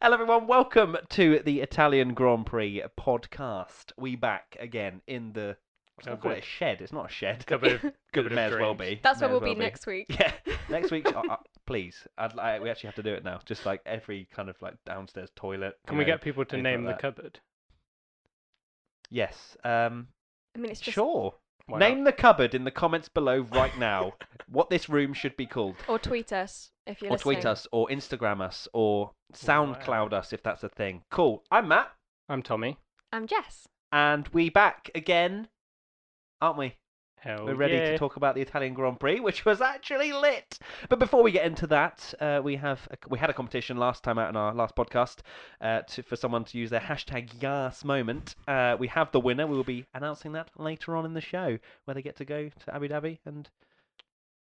Hello, everyone. Welcome to the Italian Grand Prix podcast. We back again in the. I was gonna call it a shed. It's not a shed. Cupboard of- Good, cupboard it may as well be. That's May where as we'll well be next week. Yeah, next week. uh, uh, please, I'd, I, we actually have to do it now. Just like every kind of like downstairs toilet. Can you we know, get people to anything name like the that. cupboard? Yes. Um. I mean, it's just Sure. Why Name not? the cupboard in the comments below right now. what this room should be called. or tweet us if you're or listening. tweet us, or Instagram us, or SoundCloud us if that's a thing. Cool. I'm Matt, I'm Tommy. I'm Jess. and we back again, aren't we? Hell We're ready yeah. to talk about the Italian Grand Prix, which was actually lit. But before we get into that, uh, we have a, we had a competition last time out in our last podcast uh, to, for someone to use their hashtag Yas moment. Uh, we have the winner. We will be announcing that later on in the show, where they get to go to Abu Dhabi and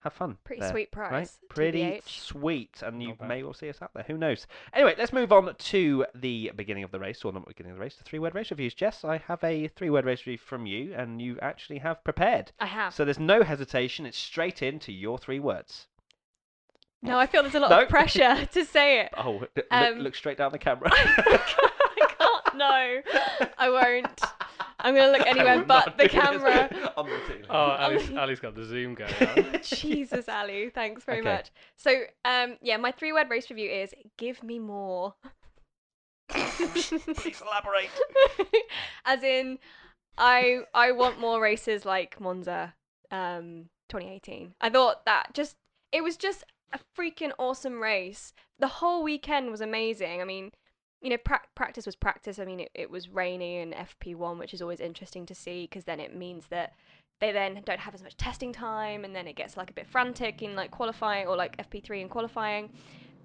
have fun. Pretty there, sweet prize. Right? Pretty TBH. sweet, and you may well see us out there. Who knows? Anyway, let's move on to the beginning of the race, or not the beginning of the race, the three-word race reviews. Jess, I have a three-word race review from you, and you actually have prepared. I have. So there's no hesitation. It's straight into your three words. no, I feel there's a lot No. of pressure to say it. Oh, look, Um, look straight down the camera. I can't. No, I won't. I'm gonna look anywhere but the camera. on the ceiling. Oh, Ali's, Ali's got the zoom going on. Jesus, Ali, thanks very Okay. much. So, um, yeah, my three-word race review is "Give me more." Please elaborate. As in, I I want more races like Monza, um, 2018. I thought that just it was just a freaking awesome race. The whole weekend was amazing. I mean, you know, pra- practice was practice. I mean, it, it was rainy in FP1, which is always interesting to see because then it means that they then don't have as much testing time, and then it gets like a bit frantic in like qualifying or like FP3 in qualifying.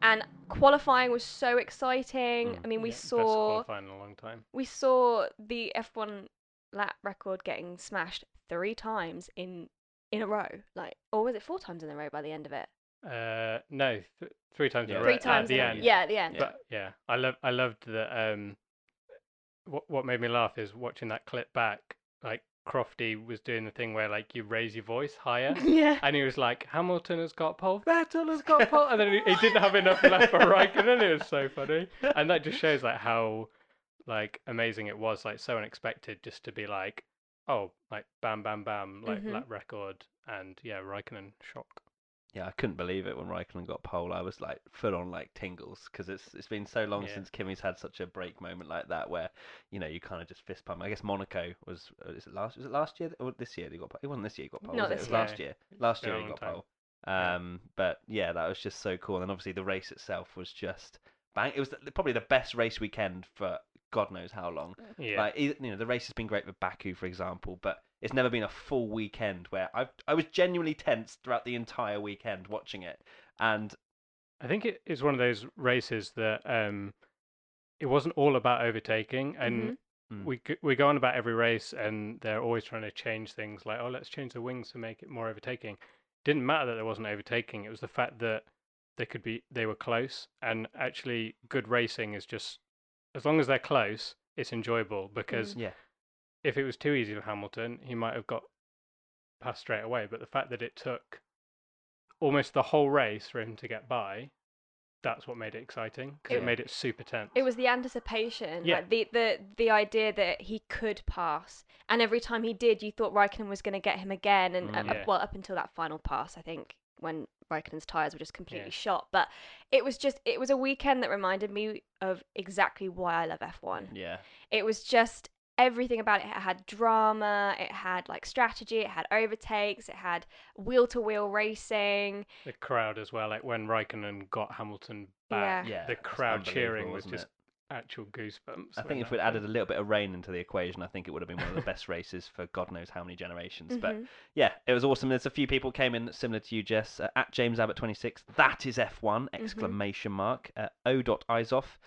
And qualifying was so exciting. Mm. I mean, we Yeah, saw qualifying in a long time. we saw the F1 lap record getting smashed three times in in a row. Like, or was it four times in a row by the end of it? Uh, no, th- three times Yeah. a row Three at the in a end. Yeah, at the end. But yeah, I love I loved that. Um, what what made me laugh is watching that clip back. Like Crofty was doing the thing where like you raise your voice higher. Yeah. And he was like, Hamilton has got pole, Vettel has got pole. And then he, he didn't have enough left for Raikkonen. And it was so funny. And that just shows like how like amazing it was, like so unexpected just to be like, oh, like bam, bam, bam, like Mhm. lap record. And yeah, Raikkonen shock. Yeah, I couldn't believe it when Raikkonen got pole. I was like full on like tingles because it's it's been so long Yeah. since Kimi's had such a break moment like that where you know you kind of just fist pump. I guess Monaco was uh, is it last was it last year or this year they got pole? It wasn't this year he got pole. Not was it? this it was last year. year. Last year a he got time. pole. Yeah. Um, but yeah, that was just so cool. And obviously the race itself was just bang. It was the, probably the best race weekend for God knows how long. Yeah. Like you know, the race has been great for Baku, for example, but it's never been a full weekend where I I was genuinely tense throughout the entire weekend watching it. And I think it is one of those races that um, it wasn't all about overtaking, and Mhm. Mm. we we go on about every race, and they're always trying to change things. Like, oh, let's change the wings to make it more overtaking. Didn't matter that there wasn't overtaking. It was the fact that they could be they were close, and actually, good racing is just as long as they're close, it's enjoyable. Because yeah, if it was too easy for Hamilton, he might have got past straight away. But the fact that it took almost the whole race for him to get by, that's what made it exciting because it, It- made it super tense. It was the anticipation, Yeah. like the, the the idea that he could pass, and every time he did, you thought Raikkonen was going to get him again, and Mm. uh, uh, Yeah. well, up until that final pass, I think, when Raikkonen's tires were just completely Yeah. shot. But it was just, it was a weekend that reminded me of exactly why I love F1. yeah, It was just everything about it. It had drama, it had like strategy, it had overtakes, it had wheel to wheel racing. the crowd as well. Like when Raikkonen got Hamilton back, yeah. the crowd cheering was just it? Actual goosebumps. I think if we'd added a little bit of rain into the equation, I think it would have been one of the best races for God knows how many generations. But Mhm. yeah, it was awesome. There's a few people came in similar to you, Jess. Uh, at James Abbott 26, that is F1! Exclamation mark. Uh, O. Isoff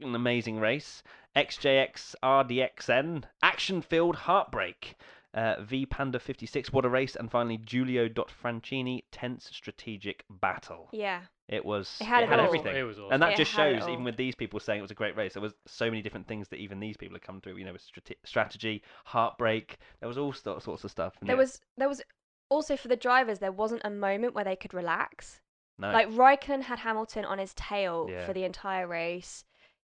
an amazing race. XJX RDXN, action filled heartbreak. Uh, v Panda 56, what a race. And finally, Giulio Francini, tense strategic battle. Yeah. It was. It had it all. everything. It was awesome. And that It just shows, even with these people saying it was a great race, there was so many different things that even these people had come through. You know, with strate- strategy, heartbreak. There was all sto- sorts of stuff. There yeah, was there was also for the drivers there wasn't a moment where they could relax. no. Like Raikkonen had Hamilton on his tail Yeah. for the entire race.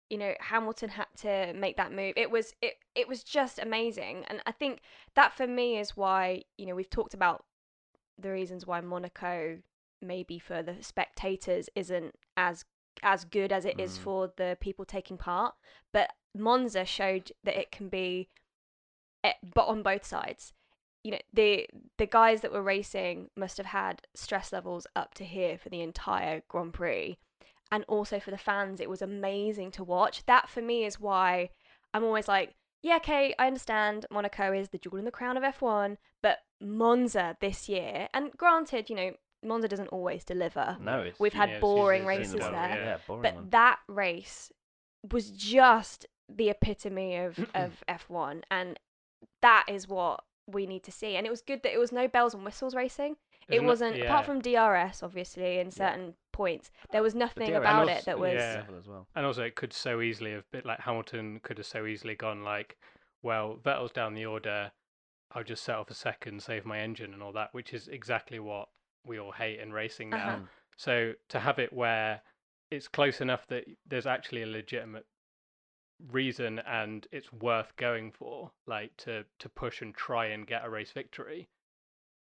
You know, Hamilton had to make that move. It was it it was just amazing. And I think that for me is why, you know, we've talked about the reasons why Monaco maybe for the spectators isn't as as good as it is Mm. for the people taking part. But Monza showed that it can be eh, but on both sides. You know, the the guys that were racing must have had stress levels up to here for the entire Grand Prix. And also for the fans, it was amazing to watch. That for me is why I'm always like, yeah, okay, I understand Monaco is the jewel in the crown of F1, but Monza this year, and granted, you know, Monza doesn't always deliver. no, it's, We've had Yeah, it's boring usually races the there. one, Yeah, boring But one. that race was just the epitome of, of F1, and that is what we need to see. And it was good that it was no bells and whistles racing. There's it wasn't, yeah. apart from DRS, obviously, in certain points, there was nothing DRS about also- it that was. yeah. as well. And also, it could so easily have been like Hamilton could have so easily gone like, well, Vettel's down the order. I'll just set off a second, save my engine, and all that, which is exactly what we all hate in racing now. Uh-huh. So to have it where it's close enough that there's actually a legitimate reason and it's worth going for, like to to push and try and get a race victory.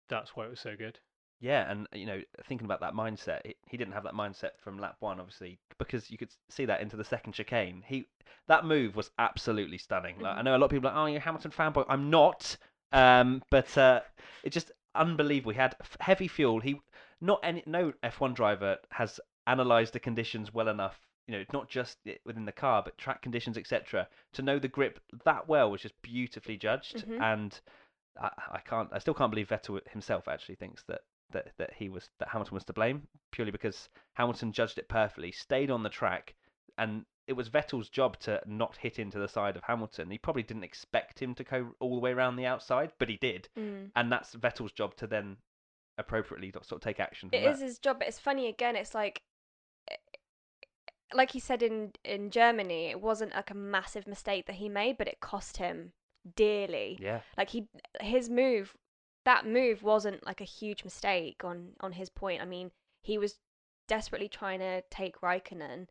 That's why it was so good. Yeah, and you know, thinking about that mindset, he, didn't have that mindset from lap one, obviously, because you could see that into the second chicane. He that move was absolutely stunning. Like, I Mhm. know a lot of people are like, "Oh, you're a Hamilton fanboy." I'm not, um, but uh, it's just unbelievable. He had f- heavy fuel. He not any no F1 driver has analysed the conditions well enough. You know, not just within the car, but track conditions, etc. To know the grip that well was just beautifully judged, Mhm. and I, I can't, I still can't believe Vettel himself actually thinks that that that he was that Hamilton was to blame purely because Hamilton judged it perfectly, stayed on the track, and it was Vettel's job to not hit into the side of Hamilton. He probably didn't expect him to go all the way around the outside, but he did, Mm. and that's Vettel's job to then appropriately sort of take action. It that. is his job, but it's funny again. It's like, eh, like he said in in Germany, it wasn't like a massive mistake that he made, but it cost him dearly. Yeah, Like he, his move, that move wasn't like a huge mistake on on his point. I mean, he was desperately trying to take Raikkonen,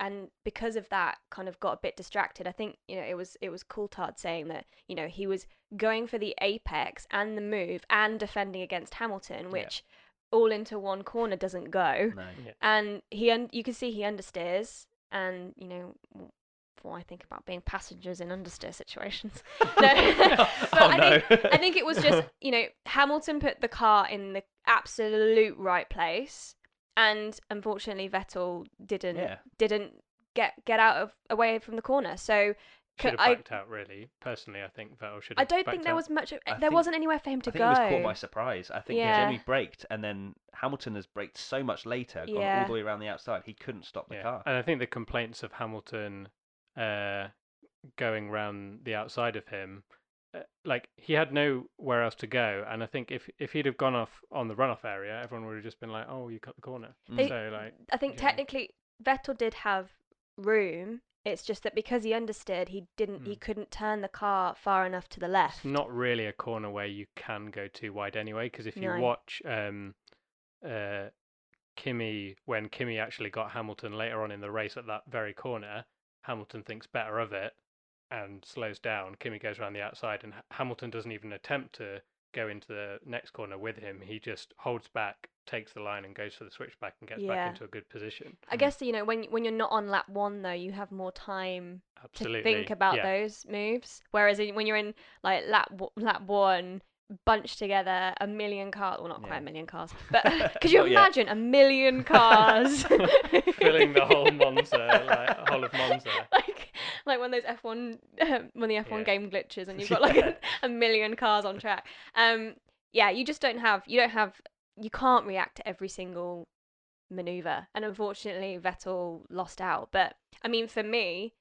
and because of that, kind of got a bit distracted. I think you know it was it was Coulthard saying that you know he was going for the apex and the move and defending against Hamilton, which all into one corner doesn't go. no. And he un- you can see he understeers, and you know w- what I think about being passengers in understeer situations. no, but oh I no! think I think it was just you know Hamilton put the car in the absolute right place, and unfortunately Vettel didn't yeah, didn't get get out of away from the corner. So Should have I backed out, really. Personally, I think Vettel should I don't think there out. was much. I there think- wasn't anywhere for him to I think go. he was caught by surprise. I think Yeah. he generally braked, and then Hamilton has braked so much later, gone all the way around the outside, he couldn't stop the Yeah. car. And I think the complaints of Hamilton uh, going round the outside of him, uh, like he had nowhere else to go. And I think if if he'd have gone off on the runoff area, everyone would have just been like, "Oh, you cut the corner." Mm. So like, I think Yeah. technically Vettel did have room. It's just that because he understeered, he didn't. He Mm. couldn't turn the car far enough to the left. it's not really a corner where you can go too wide anyway. Because if you No. watch um, uh, Kimi, when Kimi actually got Hamilton later on in the race at that very corner, Hamilton thinks better of it and slows down. Kimi goes around the outside, and Hamilton doesn't even attempt to go into the next corner with him. He just holds back, takes the line, and goes for the switchback and gets Yeah. back into a good position. I guess you know when when you're not on lap one though, you have more time Absolutely. to think about yeah. those moves. Whereas in, when you're in like lap lap one, bunched together, a million cars. Well, not quite a million cars, but could you yet. imagine a million cars Filling the whole Monza, like whole of Monza. like like when those F1 um, when the F1 Yeah. game glitches and you've got like a, a million cars on track. Um, yeah, you just don't have you don't have you can't react to every single maneuver, and unfortunately Vettel lost out. But I mean, for me,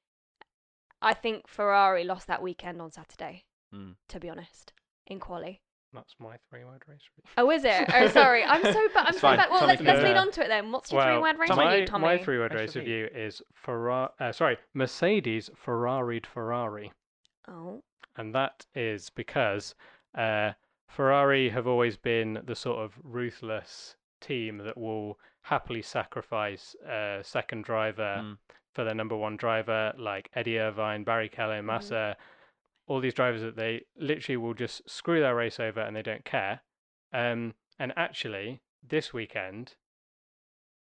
I think Ferrari lost that weekend on Saturday. Mm. To be honest, in quali. That's my three-word race. review. Oh, is it? Oh, sorry. I'm so bad. I'm It's so fine. bad. Well, Tommy let's, let's lead on to it then. What's your Well, three-word race Tommy- review, Tommy? my three-word Race race review. review is Ferrari. Uh, sorry, Mercedes Ferrari'd Ferrari. Oh, and that is because uh, Ferrari have always been the sort of ruthless team that will happily sacrifice a second driver Mm. for their number one driver, like Eddie Irvine, Barrichello, Massa, all these drivers that they literally will just screw their race over and they don't care. Um, and actually, this weekend,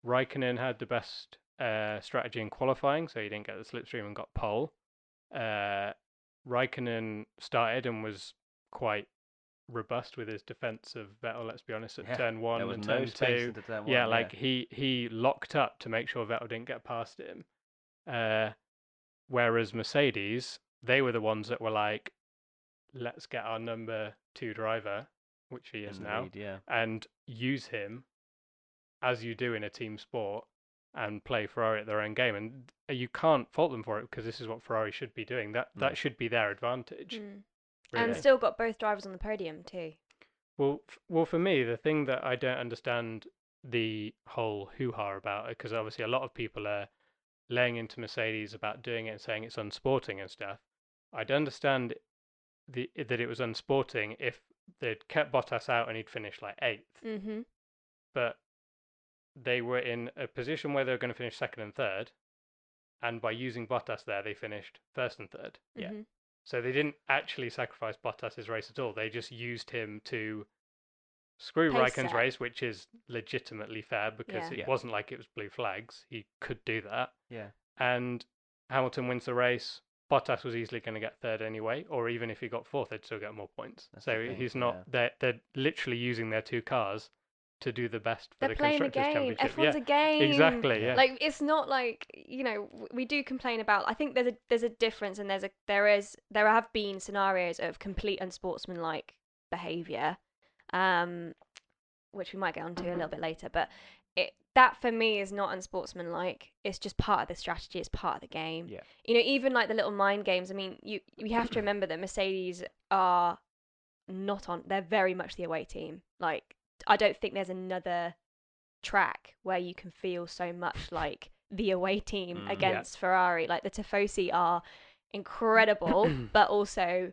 Raikkonen had the best uh, strategy in qualifying, so he didn't get the slipstream and got pole. Uh, Raikkonen started and was quite robust with his defense of Vettel. Let's be honest, at Yeah, turn one and no turn two. turn yeah, one, like he he locked up to make sure Vettel didn't get past him. Uh, whereas Mercedes, they were the ones that were like, let's get our number two driver, which he is in now, lead, yeah. and use him as you do in a team sport and play Ferrari at their own game. And you can't fault them for it because this is what Ferrari should be doing. That No. that should be their advantage. Mm. really. and still got both drivers on the podium too. Well, f- well, for me, the thing that I don't understand the whole hoo-ha about it, because obviously a lot of people are laying into Mercedes about doing it and saying it's unsporting and stuff. I'd understand the that it was unsporting if they'd kept Bottas out and he'd finished like eighth, Mm-hmm. but they were in a position where they were going to finish second and third, and by using Bottas there, they finished first and third. Yeah. Mm-hmm. So they didn't actually sacrifice Bottas's race at all. They just used him to screw Pace Raikkonen's set. race, which is legitimately fair because Yeah. it Yeah. wasn't like it was blue flags. He could do that. Yeah. And Hamilton wins the race. Bottas was easily going to get third anyway, or even if he got fourth, they'd still get more points. That's so thing, he's yeah. not. They're they're literally using their two cars to do the best for They're the playing a constructors' game. championship. F1's yeah, a game. exactly. Yeah. Like it's not like you know we do complain about. I think there's a there's a difference, and there's a there is there have been scenarios of complete unsportsmanlike behaviour, um, which we might get onto a little bit later. But it that for me is not unsportsmanlike. It's just part of the strategy. It's part of the game. Yeah. You know, even like the little mind games. I mean, you you have to remember that Mercedes are not on. They're very much the away team. Like I don't think there's another track where you can feel so much like the away team Mm. Yeah. against Ferrari. Like the Tifosi are incredible, but also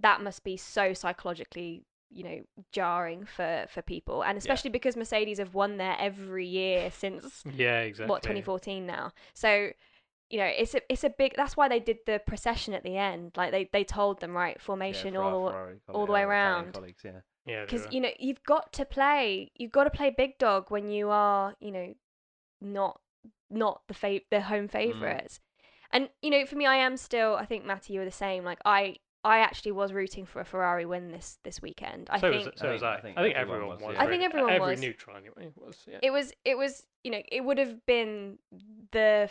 that must be so psychologically, you know, jarring for for people, and especially because Mercedes have won there every year since yeah, exactly. what 2014 now. So you know, it's a it's a big. That's why they did the procession at the end. Like they they told them right formation yeah, all Ferrari all the way uh, around. Colleagues, yeah. Yeah, because were. you know you've got to play you've got to play big dog when you are you know not not the fa- the home favorites and you know for me i am still i think matty you were the same like i i actually was rooting for a ferrari win this this weekend i so think was, so I was I. I think I think everyone everyone was, was. yeah. I think really. everyone Every was. neutral anyway was. Yeah. it was it was you know it would have been the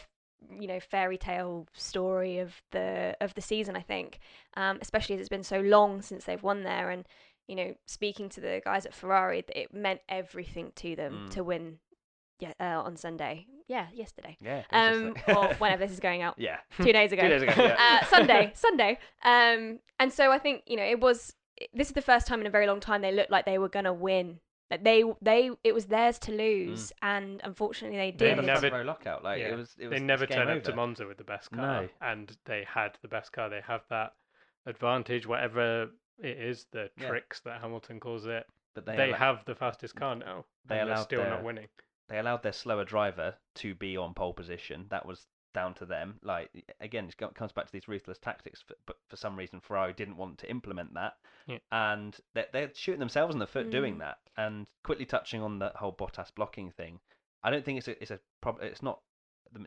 you know fairy tale story of the of the season i think um especially as it's been so long since they've won there and you know speaking to the guys at ferrari that it meant everything to them Mm. to win yeah uh, on sunday yeah yesterday Yeah. um or whenever this is going out yeah. two days ago Two days ago. Yeah. uh, Sunday, Sunday. Um, and so I think you know it was. This is the first time in a very long time they looked like they were gonna win. That they they it was theirs to lose, and unfortunately they They They did. a never- front lockout. Like yeah. it was. It was they never game turn up to Monza with the best car, No. and they had the best car. They have that advantage, whatever it is, the Yeah. tricks that Hamilton calls it. But They, they, allo- have the fastest car now. they and they're still their- not winning. They allowed their slower driver to be on pole position. That was down to them. Like again, it comes back to these ruthless tactics. For, but for some reason, Ferrari didn't want to implement that, Yeah. and they're, they're shooting themselves in the foot doing Mm. that. And quickly touching on the whole Bottas blocking thing, I don't think it's a it's a problem. It's not the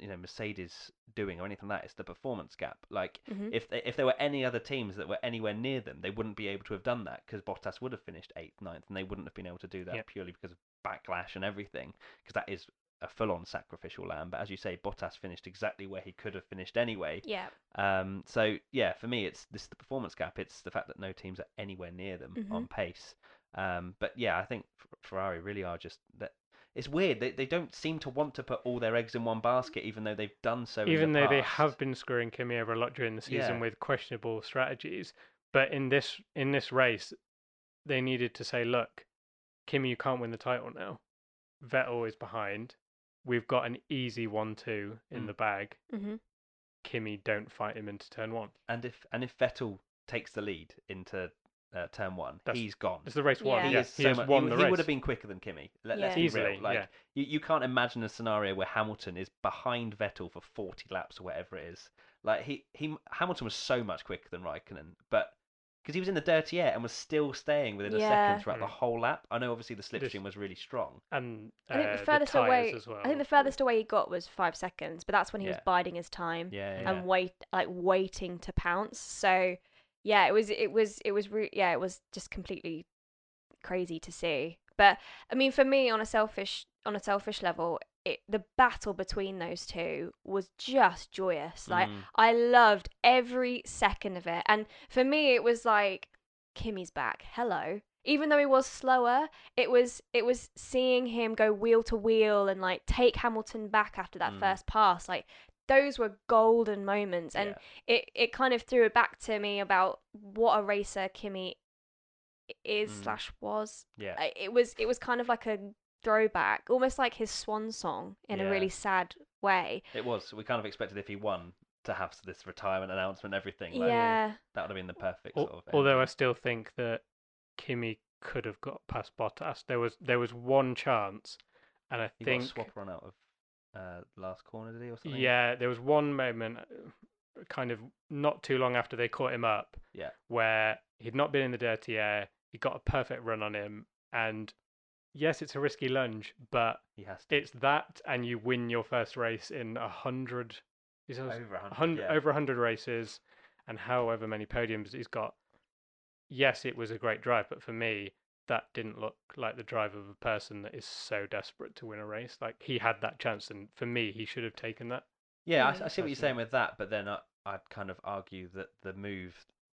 you know Mercedes doing or anything like that. It's the performance gap. Like Mhm. if they, if there were any other teams that were anywhere near them, they wouldn't be able to have done that because Bottas would have finished eighth, ninth, and they wouldn't have been able to do that Yeah. purely because of backlash and everything. Because that is a full-on sacrificial lamb. But as you say, Bottas finished exactly where he could have finished anyway. Yeah. Um, so yeah, for me, it's this is the performance gap. It's the fact that no teams are anywhere near them Mhm. on pace. Um, but yeah, I think Ferrari really are just that. It's weird. They they don't seem to want to put all their eggs in one basket, even though they've done so. in even the though they have been screwing Kimi over a lot during the season Yeah. with questionable strategies. But in this in this race, they needed to say, look, Kimi, you can't win the title now. Vettel is behind. We've got an easy one-two in Mm. the bag. hmm Kimi, don't fight him into turn one. and if and if Vettel takes the lead into uh, turn one, That's- he's gone. It's the race one. Yeah. He Yeah, is he so has much, won he, the he race. would have been quicker than Kimi. Let, Yeah. us be Easily, real. Like yeah. you, you can't imagine a scenario where Hamilton is behind Vettel for 40 laps or whatever it is. Like he, he Hamilton was so much quicker than Raikkonen, but because he was in the dirty air and was still staying within a Yeah. second throughout the Mm. whole lap. I know obviously the This- slipstream was really strong. And I think uh, the furthest tyres away. as well. I think the furthest away he got was five seconds, but that's when he was Yeah. biding his time Yeah, yeah. and wait, like waiting to pounce. So, yeah, it was, it was, it was, re- yeah, it was just completely crazy to see. But I mean, for me, on a selfish, on a selfish level, it, the battle between those two was just joyous. Like Mm. I loved every second of it, and for me, it was like Kimi's back. Hello. Even though he was slower, it was it was seeing him go wheel to wheel and like take Hamilton back after that Mm. first pass. Like those were golden moments, and Yeah. it it kind of threw it back to me about what a racer Kimi is Mm. slash was. yeah. It was it was kind of like a throwback, almost like his swan song in a really sad way. It was. We kind of expected if he won to have this retirement announcement, everything. Like, yeah. That would have been the perfect sort of. Although I still think that Kimi could have got past Bottas. There was there was one chance, and I he think got a swap run out of uh, last corner, did he, or something? yeah, there was one moment, uh, kind of not too long after they caught him up, Yeah. where he'd not been in the dirty air. He got a perfect run on him, and yes, it's a risky lunge, but He has to. it's that, and you win your first race in a hundred. Is over 100. hun- yeah. over 100 races and however many podiums he's got. Yes, it was a great drive, but for me, that didn't look like the drive of a person that is so desperate to win a race. Like he had that chance, and for me, he should have taken that. Yeah, I. I see what you're saying with that, but then I, I'd kind of argue that the move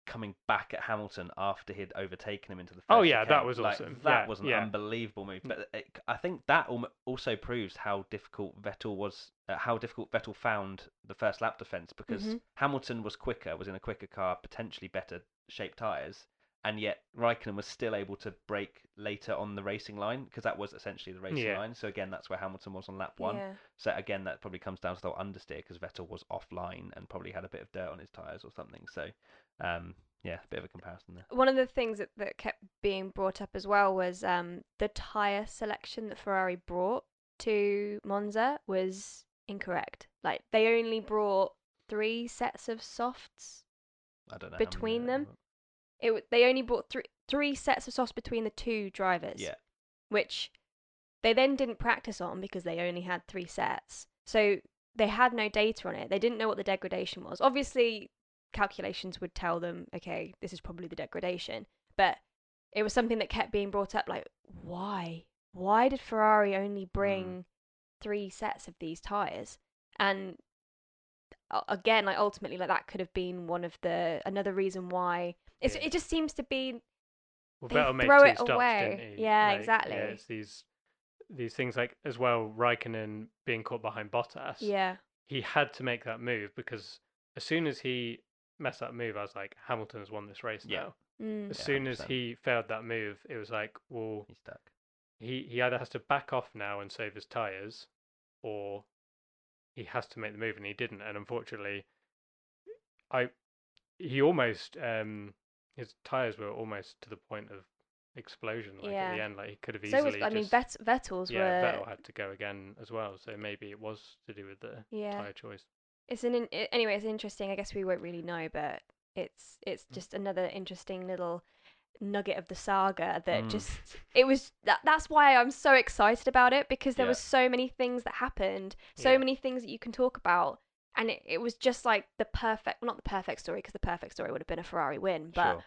coming back at Hamilton after he'd overtaken him into the first Oh, yeah, that chicane, was like, awesome. That Yeah, was an yeah. unbelievable move. Mm. But it, I think that also proves how difficult Vettel was, uh, how difficult Vettel found the first lap defense because Mhm. Hamilton was quicker, was in a quicker car, potentially better shaped tires. And yet Raikkonen was still able to brake later on the racing line because that was essentially the racing Yeah. line. So again, that's where Hamilton was on lap one. Yeah. So again, that probably comes down to the understeer because Vettel was offline and probably had a bit of dirt on his tires or something. So, um, yeah, a bit of a comparison there. One of the things that, that kept being brought up as well was um, the tyre selection that Ferrari brought to Monza was incorrect. Like they only brought three sets of softs. I don't know. how many Between there them? It they only bought three three sets of softs between the two drivers. Yeah, which they then didn't practice on because they only had three sets. So they had no data on it. They didn't know what the degradation was. Obviously, calculations would tell them, okay, this is probably the degradation. But it was something that kept being brought up like, why? Why did Ferrari only bring three sets of these tires? And uh, again, like ultimately, like that could have been one of the another reason why. It's, Yeah. It just seems to be Well, They Vettel throw it stops, away. Yeah, Like, exactly. Yeah, it's these these things like as well. Raikkonen being caught behind Bottas. yeah. he had to make that move because as soon as he messed that move, I was like, Hamilton has won this race Yeah. now. Mm. As Yeah, soon as 100%. he failed that move, it was like, well, he's stuck. he, he either has to back off now and save his tyres, or he has to make the move, and he didn't. And unfortunately, I he almost um his tyres were almost to the point of explosion. Like at the end, like he could have So easily. was I mean just, Vettel's yeah, were Vettel had to go again as well. So maybe it was to do with the yeah. tyre choice. It's an in- anyway. It's interesting. I guess we won't really know, but it's it's Mm. just another interesting little nugget of the saga that Mm. just it was that that's why I'm so excited about it because there Yeah. was so many things that happened, so Yeah. many things that you can talk about, and it, it was just like the perfect, well, not the perfect story because the perfect story would have been a Ferrari win, but sure.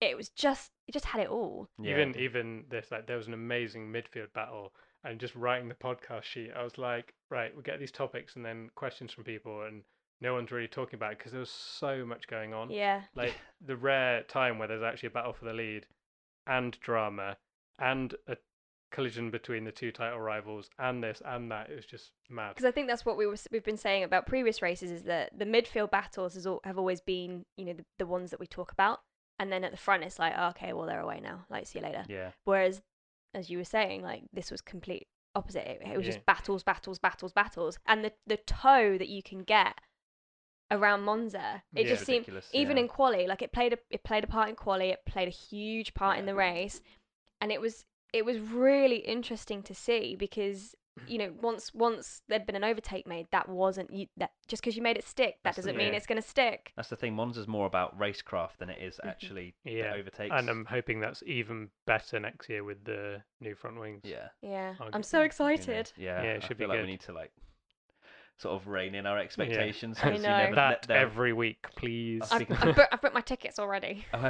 it was just it just had it all. Yeah, even even this like there was an amazing midfield battle and just writing the podcast sheet i was like right we'll get these topics and then questions from people and no one's really talking about it because there was so much going on Yeah. like the rare time where there's actually a battle for the lead and drama and a collision between the two title rivals and this and that. It was just mad. because I think that's what we were, we've been saying about previous races is that the midfield battles has all, have always been you know the, the ones that we talk about, and then at the front it's like oh, okay, well they're away now, like see you later. Yeah. Whereas, as you were saying, like this was complete opposite. It, it was Yeah. just battles, battles, battles, battles, and the the toe that you can get around Monza, it Yeah. just seemed even yeah. in quali, like it played a it played a part in quali, it played a huge part in the race, and it was it was really interesting to see because you know once once there'd been an overtake made, that wasn't you, that just because you made it stick, that That's doesn't mean thing. it's going to stick. That's the thing. Monza's more about racecraft than it is Mm-hmm. actually Yeah, the overtakes. And I'm hoping that's even better next year with the new front wings. yeah. Yeah, I'll I'm get- so you know, excited. Yeah. Yeah, it I should feel be like good. we need to like sort of rein in our expectations. I 'cause you know. never- That they're- every week, please. I've I've, booked, I've booked my tickets already. Oh,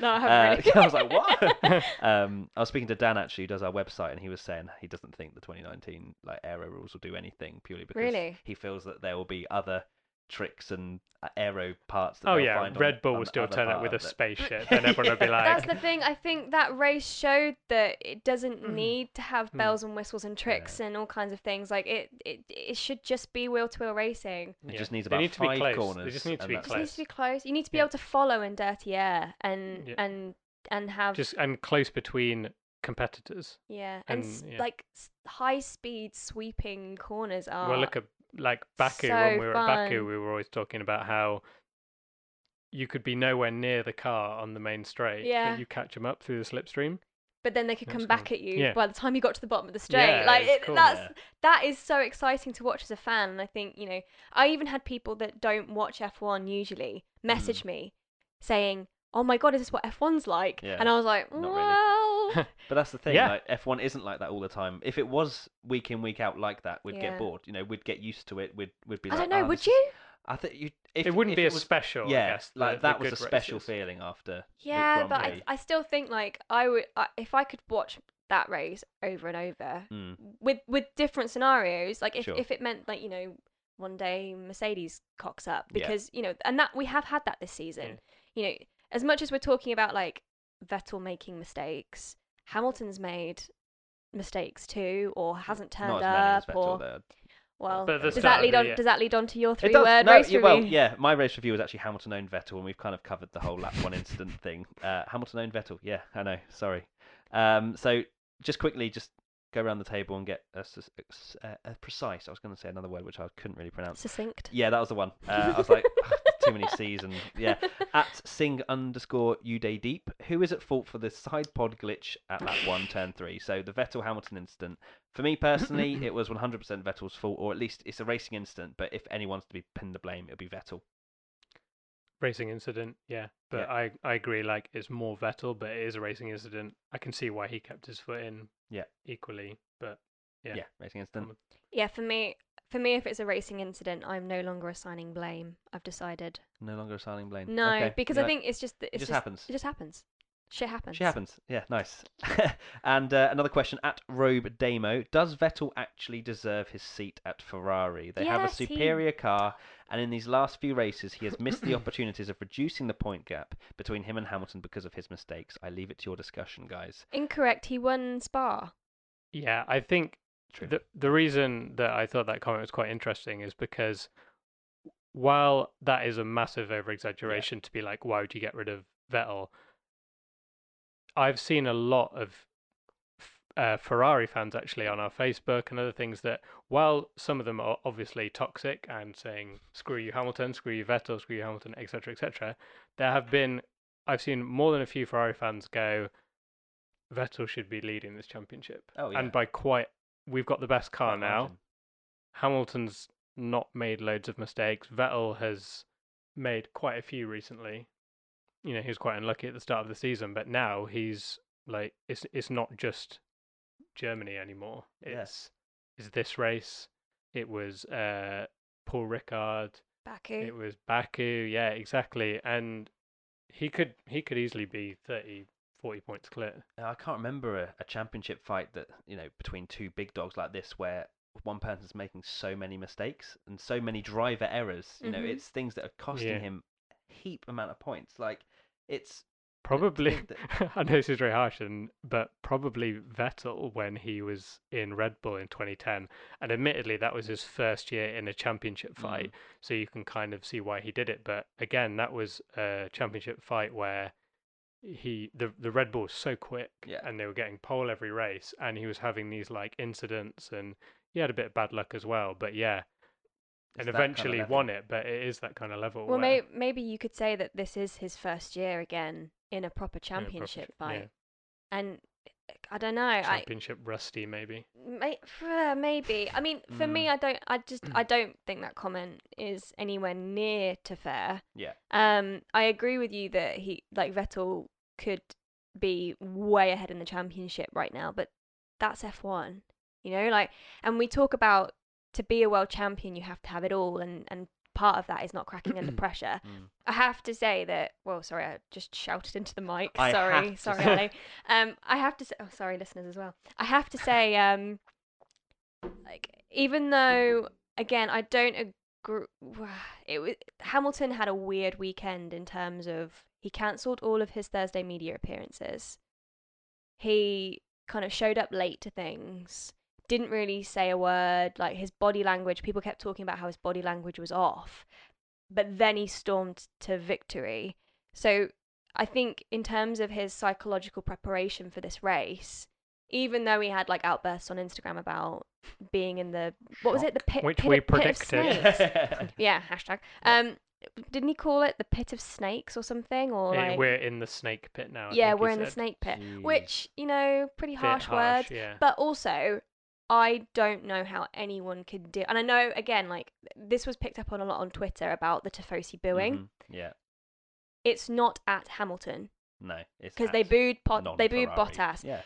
No, I Uh, haven't really. I was like, what? um, I was speaking to Dan actually, who does our website, and he was saying he doesn't think the 2019 like aero rules will do anything purely because Really? he feels that there will be other tricks and uh, aero parts. That oh yeah, find on- Red Bull on will still turn up with a of it. spaceship, and everyone will be like, That's the thing. I think that race showed that it doesn't Mm. need to have Mm. bells and whistles and tricks and all kinds of things. Like it, it, it should just be wheel to wheel racing. It Yeah. just needs about need to be five close. They corners. just need to and be It just needs to be close. You need to be Yeah. able to follow in dirty air and Yeah. and and have just and close between competitors. yeah and, and, yeah. like high speed sweeping corners are. well, look at like Baku so when we were at Baku, we were always talking about how you could be nowhere near the car on the main straight, Yeah. but you catch them up through the slipstream. but then they could That's come cool. back at you Yeah. by the time you got to the bottom of the straight. Yeah, like it, cool. that's that is so exciting to watch as a fan. And I think you know, I even had people that don't watch F1 usually mm. message me saying, "Oh my god, is this what F1's like?" Yeah, And I was like, really. "Well, But that's the thing. Yeah. Like F1 isn't like that all the time. If it was week in week out like that, we'd Yeah. get bored. You know, we'd get used to it. We'd we'd be I like, don't know, "Oh, would this is-" you?" I think you. If, it wouldn't if be it a was- special. Yeah, I guess, the- like the that was a special races. feeling after. the Yeah, Grand but I, Prix. I still think like I would I, if I could watch that race over and over Mm. with with different scenarios. Like if Sure. if it meant like you know one day Mercedes cocks up Yeah. because you know and that we have had that this season. You know, as much as we're talking about like Vettel making mistakes, Hamilton's made mistakes too, or hasn't turned Not as many as up, Vettel, or though. well, But the does start that of lead the on? year- Does that lead on to your It three-word no, race yeah, review? well, yeah. My race review was actually Hamilton owned Vettel, and we've kind of covered the whole lap one incident thing. Uh, Hamilton owned Vettel. Yeah, I know. Sorry. Um, so just quickly, just go around the table and get a, s- a s- a- a precise. I was going to say another word which I couldn't really pronounce. Succinct. Yeah, that was the one. Uh, I was like, too many C's and yeah. At sing underscore Uday Deep, who is at fault for the side pod glitch at that one, turn three? So the Vettel Hamilton incident. For me personally, it was 100% Vettel's fault, or at least it's a racing incident. But if anyone's to be pinned the blame, it'll be Vettel. Racing incident, yeah. But Yeah. I, I agree, like, it's more Vettel, but it is a racing incident. I can see why he kept his foot in Yeah. equally, but Yeah, Yeah. racing incident. Yeah, for me, for me, if it's a racing incident, I'm no longer assigning blame. I've decided. No longer assigning blame. No, Okay, because you I think it's just that it it's just happens. It just happens. Shit happens. She happens. Yeah, nice. and uh, another question at Robe Demo: Does Vettel actually deserve his seat at Ferrari? They have a Yes, he- superior car, and in these last few races, he has missed the opportunities of reducing the point gap between him and Hamilton because of his mistakes. I leave it to your discussion, guys. Incorrect. He won Spa. yeah, I think True. The the reason that I thought that comment was quite interesting is because while that is a massive over exaggeration to be like, why would you get rid of Vettel? I've seen a lot of uh, Ferrari fans actually on our Facebook and other things that, while some of them are obviously toxic and saying "screw you Hamilton," "screw you Vettel," "screw you Hamilton," etc., etc., there have been I've seen more than a few Ferrari fans go, Vettel should be leading this championship, Oh, yeah. and by quite we've got the best car Quite now. margin. Hamilton's not made loads of mistakes. Vettel has made quite a few recently. You know, he was quite unlucky at the start of the season, but now he's like it's it's not just Germany anymore. Yeah. It's it's this race. It was uh Paul Ricard. Baku. It was Baku. Yeah, exactly. And he could he could easily be 30, 40 points clear. I can't remember a, a championship fight that you know between two big dogs like this where one person's making so many mistakes and so many driver errors. You know, Mhm. it's things that are costing Yeah. him a heap amount of points. Like it's Probably, th- I know this is very harsh, and but probably Vettel when he was in Red Bull in 2010, and admittedly that was his first year in a championship Mm. fight, so you can kind of see why he did it. But again, that was a championship fight where he the the Red Bull was so quick, Yeah. and they were getting pole every race, and he was having these like incidents, and he had a bit of bad luck as well. But yeah, It's and that kinda eventually won it. But it is that kind of level. Well, where, may- maybe you could say that this is his first year again in a proper in a proper championship yeah, fight, and I don't know. I championship rusty maybe. may, uh, maybe. I mean, for me, Mm. I don't. I just. I don't think that comment is anywhere near to fair. Yeah. Um, I agree with you that he like Vettel could be way ahead in the championship right now, but that's F1. You know, like, and we talk about to be a world champion, you have to have it all, and and part of that is not cracking under pressure. Mm. I have to say that. Well, sorry, I just shouted into the mic. I sorry, sorry, Ali. Um, I have to say. Oh, sorry, listeners as well. I have to say, um, like even though again, I don't agree. It was Hamilton had a weird weekend in terms of he cancelled all of his Thursday media appearances. He kind of showed up late to things. Didn't really say a word. Like his body language, people kept talking about how his body language was off but then he stormed to victory. So I think in terms of his psychological preparation for this race, even though he had like outbursts on Instagram about being in the what was it the pit, Which pit, we of predicted. snakes? yeah, hashtag. Um, didn't he call it the pit of snakes or something? Or Eh, like we're in the snake pit now. I yeah, think we're in the snake pit, Jeez. which you know, pretty Bit harsh, words. Yeah. But also, I don't know how anyone could do. And I know again, like this was picked up on a lot on Twitter about the Tifosi booing. Mhm. Yeah. It's not at Hamilton No. It's because they booed Pot- they booed non-Ferrari. Bottas. Yeah.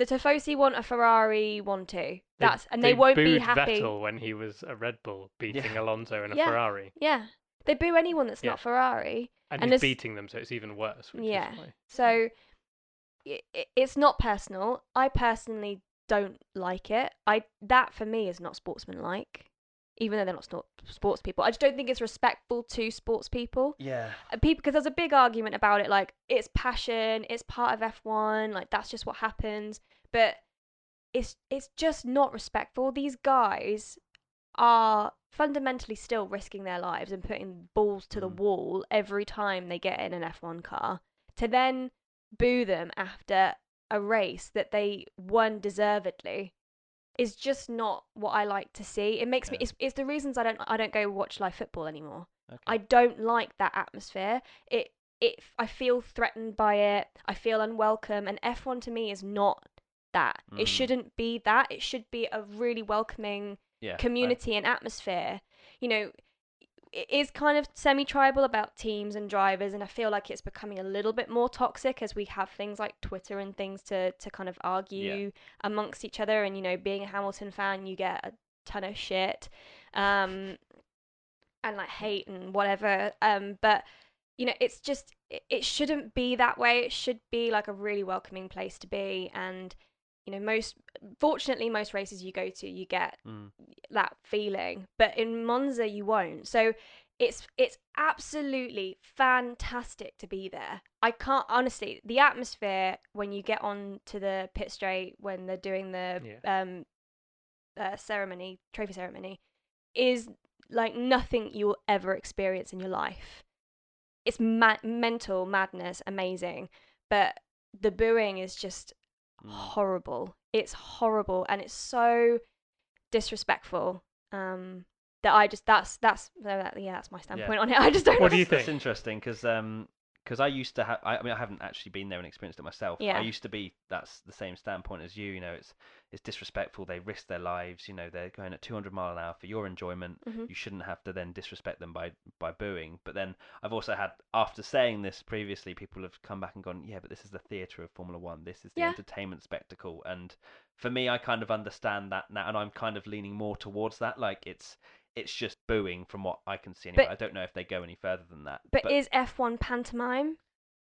The Tifosi want a Ferrari, one two. That's and they, they won't be booed happy. Vettel when he was a Red Bull beating Yeah. Alonso in a Yeah. Ferrari, Yeah, they boo anyone that's Yeah. not Ferrari. and, And he's this- beating them, so it's even worse. Which Yeah. Is why. So i i- it's not personal. I personally don't like it. I that for me is not sportsmanlike, even though they're not sports people. I just don't think it's respectful to sports people. Yeah. people because there's a big argument about it like it's passion it's part of f1 like that's just what happens but it's it's just not respectful these guys are fundamentally still risking their lives and putting balls to the Mm. wall every time they get in an f1 car to then boo them after a race that they won deservedly is just not what I like to see. It makes me it's, it's the reasons I don't I don't go watch live football anymore. Okay. I don't like that atmosphere. It it I feel threatened by it. I feel unwelcome and F1 to me is not that. Mm. It shouldn't be that. It should be a really welcoming yeah. I- community and atmosphere. You know, it is kind of semi-tribal about teams and drivers and I feel like it's becoming a little bit more toxic as we have things like Twitter and things to to kind of argue amongst each other and you know, being a Hamilton fan, you get a ton of shit. Um and like hate and whatever. Um, but you know, it's just it, it shouldn't be that way. It should be like a really welcoming place to be. And you know, most fortunately, most races you go to, you get Mm. that feeling. But in Monza, you won't. So it's it's absolutely fantastic to be there. I can't honestly the atmosphere when you get on to the pit straight when they're doing the um uh, ceremony trophy ceremony is like nothing you'll ever experience in your life. It's ma- mental madness, amazing, but the booing is just Mm. horrible. It's horrible, and it's so disrespectful. Um, that I just that's that's yeah, that's my standpoint on it. I just don't. What do you That's think? interesting because um because I used to have I, I mean I haven't actually been there and experienced it myself. Yeah. I used to be that's the same standpoint as you. You know, it's it's disrespectful. They risk their lives. You know, they're going at 200 mile an hour for your enjoyment. Mhm. You shouldn't have to then disrespect them by by booing. But then I've also had after saying this previously, people have come back and gone, yeah, but this is the theatre of Formula One. This is the Yeah. entertainment spectacle. And for me, I kind of understand that now, and I'm kind of leaning more towards that. Like it's it's just booing from what I can see anyway. But- I don't know if they go any further than that. But, is F1 pantomime?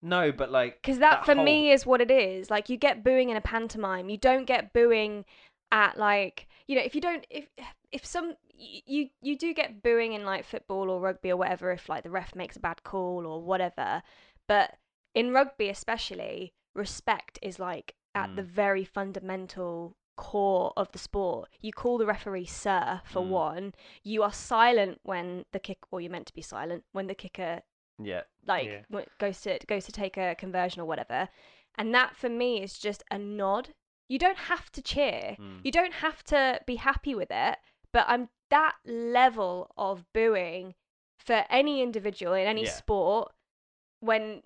no, but like Because that, for whole- me is what it is. Like you get booing in a pantomime. You don't get booing at like you know if you don't if if some y- you you do get booing in like football or rugby or whatever if like the ref makes a bad call or whatever. But in rugby especially, respect is like at the Mm. very fundamental core of the sport. You call the referee sir for Mm. one. You are silent when the kick, or you're meant to be silent when the kicker Yeah. like Yeah. goes to goes to take a conversion or whatever. And that for me is just a nod. You don't have to cheer. Mm. You don't have to be happy with it. But I'm that level of booing for any individual in any Yeah. sport when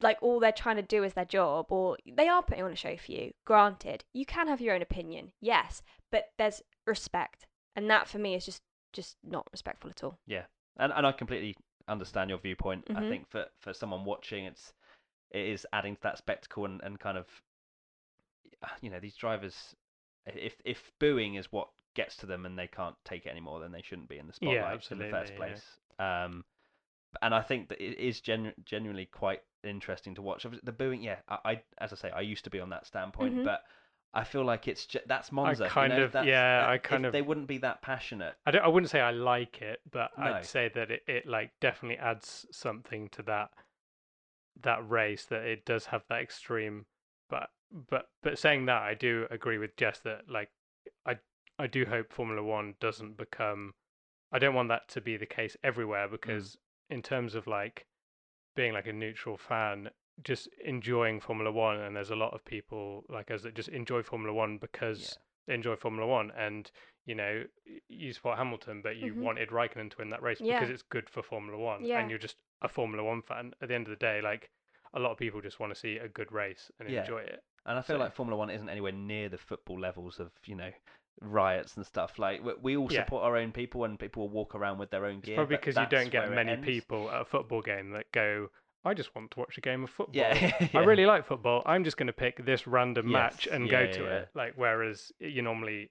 like all they're trying to do is their job or they are putting on a show for you. Granted, you can have your own opinion, yes, but there's respect. And that for me is just just not respectful at all. Yeah, and and I completely understand your viewpoint. I Mhm. think for for someone watching, it's it is adding to that spectacle and, and kind of you know these drivers. If if booing is what gets to them and they can't take it anymore, then they shouldn't be in the Yeah, spotlight in the first absolutely, yeah. place. Um, and I think that it is genu- genuinely quite interesting to watch. The booing, yeah, I, I as I say, I used to be on that standpoint, Mhm. but I feel like it's just, that's Monza. you kind know, of- that's- yeah, I kind if of- They wouldn't be that passionate. I don't. I wouldn't say I like it, but No. I'd say that it, it like definitely adds something to that that race. That it does have that extreme. But but but saying that, I do agree with Jess that like I I do hope Formula One doesn't become. I don't want that to be the case everywhere because in terms of like being like a neutral fan, just enjoying Formula One, and there's a lot of people like us that just enjoy Formula One because they enjoy Formula One, and you know you support Hamilton, but you Mhm. wanted Raikkonen to win that race Yeah. because it's good for Formula One, Yeah. and you're just a Formula One fan. At the end of the day, like a lot of people just want to see a good race and Yeah. enjoy it. And I feel So- like Formula One isn't anywhere near the football levels of you know riots and stuff. Like we, we all Yeah. support our own people, and people will walk around with their own It's gear. probably because you don't get many people at a football game that go. I just want to watch a game of football. Yeah, I really like football. I'm just going to pick this random Yes, match and yeah, go to yeah. it. Like whereas you're normally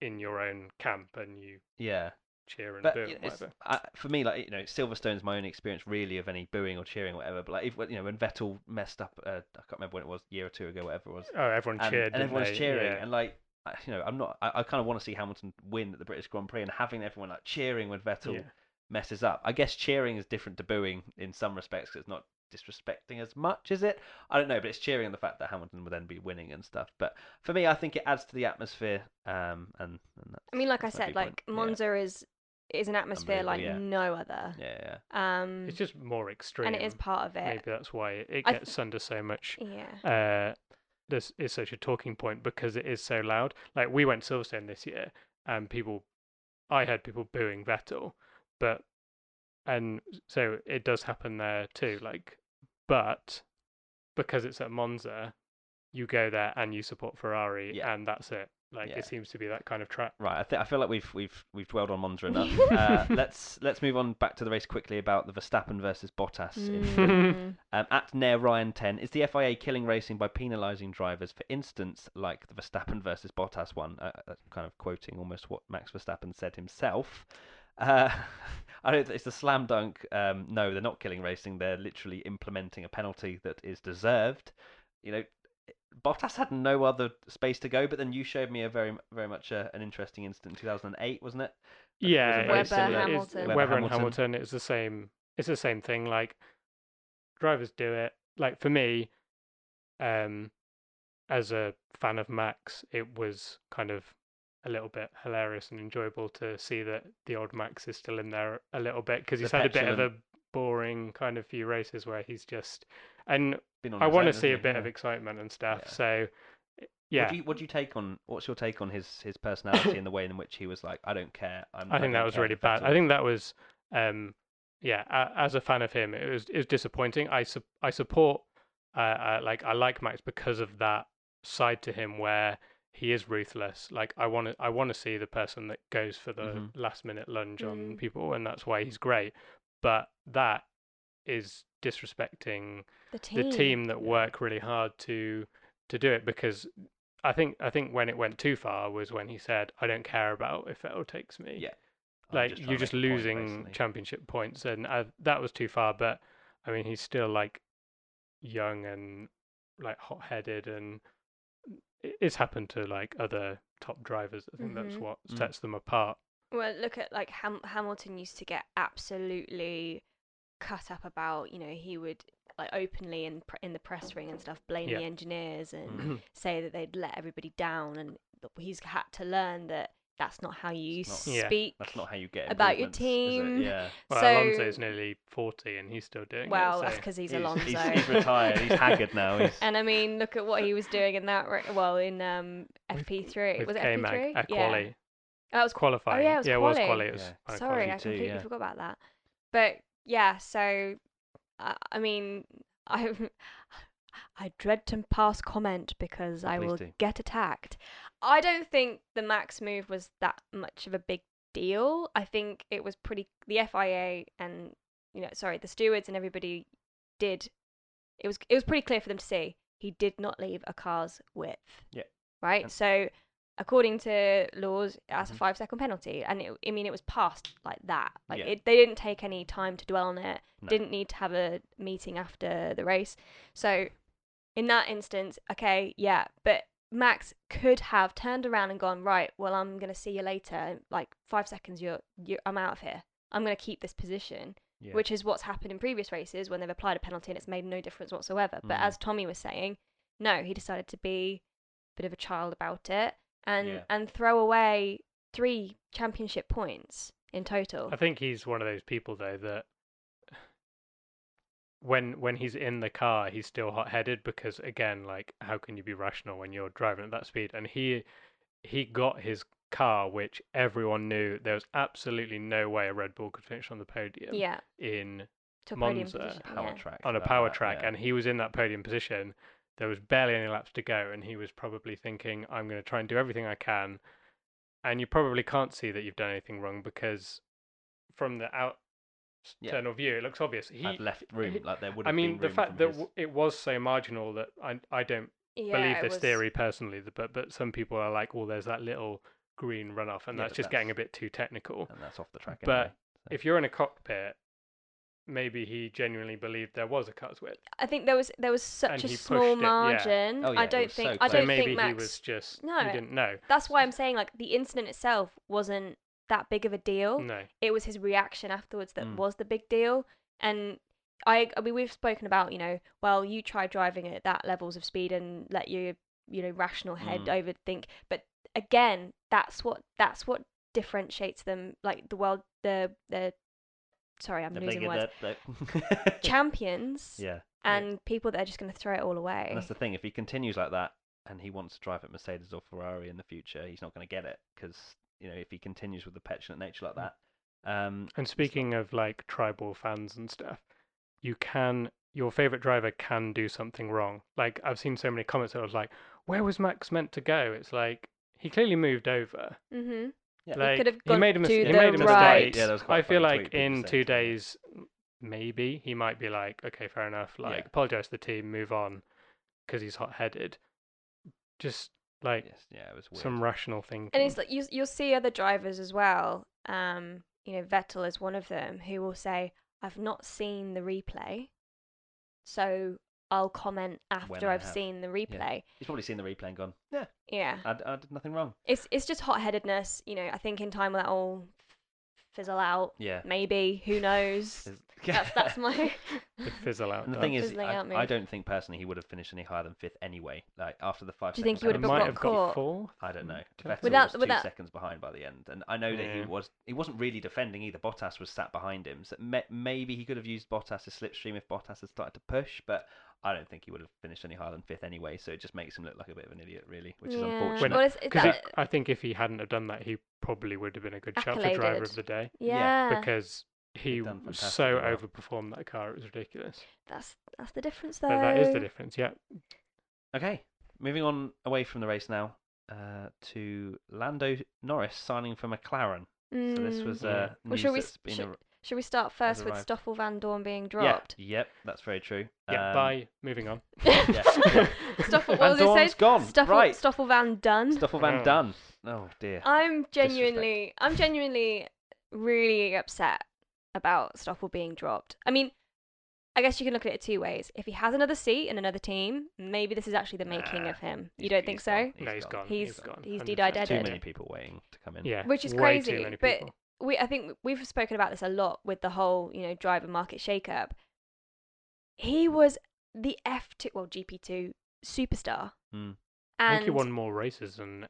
in your own camp and you Yeah, cheer and but boo you know. I, for me, like you know, Silverstone's my own experience really of any booing or cheering or whatever. But like if you know when Vettel messed up, uh, I can't remember when it was, a year or two ago, whatever it was. Oh, everyone and, cheered, and everyone's they? cheering, Yeah. and like you know, I'm not. I, I kind of want to see Hamilton win at the British Grand Prix, and having everyone like cheering when Vettel Yeah. messes up. I guess cheering is different to booing in some respects. Cause it's not disrespecting as much, is it? I don't know, but it's cheering on the fact that Hamilton would then be winning and stuff. But for me, I think it adds to the atmosphere. Um, and, and that's, I mean, like I that's my said, like Yeah. Monza is is an atmosphere like Unbelievable, no other. Yeah, yeah, Um, It's just more extreme. and it is part of it. Maybe that's why it, it I th- gets under so much. Yeah. Uh, this is such a talking point because it is so loud. Like we went Silverstone this year, and people, I heard people booing Vettel, but and so it does happen there too. Like, but because it's at Monza, you go there and you support Ferrari, Yeah. and that's it. Like Yeah. it seems to be that kind of track. Right, I, th- I feel like we've we've we've dwelled on Monza enough. uh, let's let's move on back to the race quickly about the Verstappen versus Bottas. Mm. Um, at Nair Ryan 10, is the FIA killing racing by penalising drivers, for instance, like the Verstappen versus Bottas one? Uh, uh, kind of quoting almost what Max Verstappen said himself. Uh, I don't. It's a slam dunk. Um, no, they're not killing racing. They're literally implementing a penalty that is deserved. You know, Bottas had no other space to go. But then you showed me a very, very much uh, an interesting incident in 2008, wasn't it? That was Yeah, very Webber, similar- it's- Hamilton. Webber, Webber and Hamilton. Hamilton. It's the same. It's the same thing. Like drivers do it. Like for me, um, as a fan of Max, it was kind of a little bit hilarious and enjoyable to see that the old Max is still in there a little bit because The he's had a bit of a boring kind of few races where he's just and Been on I want to see a hasn't he? bit of excitement and stuff. Yeah. So yeah, What do you what do you take on? What's your take on his his personality and the way in which he was like, I don't care. I'm, I think that was really bad. I think that was, um, yeah. A, as a fan of him, it was it was disappointing. I su- I support, uh, uh, like I like Max because of that side to him where he is ruthless. Like I want to I want to see the person that goes for the Mhm. last minute lunge on Mm. people, and that's why he's great. But that is disrespecting The team. the team that work really hard to to do it because I think I think when it went too far was when he said, "I don't care about if Vettel takes me." Yeah. I'm like just you're just make a point, losing championship points, and uh, that was too far. But I mean, he's still like young and like hot-headed, and it's happened to like other top drivers. I think that's Mhm. what Mm. sets them apart. Well, look at like Ham- Hamilton used to get absolutely cut up about. You know, he would like openly in pr- in the press ring and stuff blame Yeah. the engineers and Mm. say that they'd let everybody down and that he's had to learn that that's not how you It's s- not- Yeah. speak That's not how you get about your improvements, is it? team. Yeah. Well, so Alonso's nearly 40 and he's still doing well it. that's so- because he's, He's- Alonso He's, he's retired. He's haggard now. He's, and I mean look at what he was doing in that ra- well in um FP3 with was it K-Mag FP3 at yeah quali. that was Qualifying. yeah, it was yeah, it was quali. quali. It was Yeah. uh, Sorry, quali I too, completely yeah. forgot about that. But yeah, so I, I mean, I I dread to pass comment because oh, I Please will do. get attacked. I don't think the max move was that much of a big deal. I think it was pretty. The FIA and you know, sorry, the stewards and everybody did. It was it was pretty clear for them to see he did not leave a car's width. Yeah. Right. And- So according to laws, that's a five second penalty, and it, I mean it was passed like that. Like Yeah. it, they didn't take any time to dwell on it. No. Didn't need to have a meeting after the race. So in that instance, okay, yeah, but Max could have turned around and gone right. Well, I'm gonna see you later. Like five seconds, you're, you I'm out of here. I'm gonna keep this position, yeah. which is what's happened in previous races when they've applied a penalty and it's made no difference whatsoever. But Mm. as Tommy was saying, no, he decided to be a bit of a child about it and Yeah. and throw away three championship points in total. I think he's one of those people though that when when he's in the car he's still hot headed because again like how can you be rational when you're driving at that speed and he he got his car which everyone knew there was absolutely no way a Red Bull could finish on the podium yeah, in to a podium Monza, position. power yeah. track on a power track yeah. and he was in that podium position there was barely any laps to go and he was probably thinking i'm going to try and do everything i can and you probably can't see that you've done anything wrong because from the out Yeah. external view it looks obvious he had left room. he- like there would. i mean been the fact that his- it was so marginal that i, I don't Yeah, believe this was- theory personally but but some people are like well there's that little green runoff and Yeah, that's but just getting a bit too technical and that's off the track. but anyway, so. if you're in a cockpit maybe he genuinely believed there was a car's width I think there was there was such And a he small pushed it, yeah. margin. Oh, yeah, I it don't was think so I close. so don't maybe think Max. he was just No, he didn't know That's why I'm saying like the incident itself wasn't that big of a deal. no It was his reaction afterwards that Mm. was the big deal. And I I mean we've spoken about you know well you try driving at that levels of speed and let your you know rational head Mm. overthink. But again, that's what that's what differentiates them like the world the the sorry I'm The losing bigger words the- the- champions yeah, and people that are just going to throw it all away. and that's the thing. If he continues like that, and he wants to drive at Mercedes or Ferrari in the future, he's not going to get it because you know if he continues with the petulant nature like that. Um, And speaking of like tribal fans and stuff, you can your favorite driver can do something wrong. Like I've seen so many comments that was like, "Where was Max meant to go?" It's like he clearly moved over. mm-hmm. Yeah. Like could have he made a, mis- to he the made a mistake. right. Yeah, that was quite I feel like in two days, maybe he might be like, "Okay, fair enough." Like Yeah. apologize to the team, move on, because he's hot-headed. Just like yes, yeah, it was weird. some rational thinking. And it's like you you'll see other drivers as well. Um, you know, Vettel is one of them who will say, "I've not seen the replay, so I'll comment after I I've have." seen the replay." He's probably seen the replay and gone, yeah, Yeah, I, I did nothing wrong. it's it's just hot headedness. You know, I think in time that will fizzle out. Yeah. Maybe who knows? that's that's my. The fizzle out. And the done. thing is, Fizzling I, out I move. don't think personally he would have finished any higher than fifth anyway. Like after the five. Do you think second he would have penalty. might got have got caught? four. I don't know. Without- Vettel Without- was two without- seconds behind by the end, and I know that he Yeah. was. He wasn't really defending either. Bottas was sat behind him, so me- maybe he could have used Bottas as slipstream if Bottas had started to push, but I don't think he would have finished any higher than fifth anyway. So it just makes him look like a bit of an idiot, really, which is unfortunate. Well, it's, it's Because that, I think if he hadn't have done that, he probably would have been a good shout for driver Accoladed. of the day yeah, because he He'd done was fantastic so as well. overperformed that car. It was ridiculous. that's that's the difference though. But that is the difference. Yeah. Okay, moving on away from the race now uh, to Lando Norris signing for McLaren. So this Mm. was Yeah. uh, Well, news shall we that's s- been should- ar- Should we start first with arrived. Stoffel Vandoorne being dropped? yeah, yep, that's very true. Yeah. Um, bye. Moving on. yeah. Stoffel, Van what was it Dorn's say? gone. Stoffel, right. Stoffel Van Dunn. Stoffel Van Oh. Dun. Oh dear. I'm genuinely, I'm genuinely really upset about Stoffel being dropped. I mean, I guess you can look at it two ways. If he has another seat in another team, maybe this is actually the making Nah, of him. You don't think so? gone. no, he's gone. He's- he's gone. he's 100%. de-died Too many people waiting to come in. Yeah. Which is way crazy, Too many but- people. We, I think we've spoken about this a lot with the whole, you know, driver market shakeup. he was the F2, well, GP2 superstar. Mm. I think he won more races than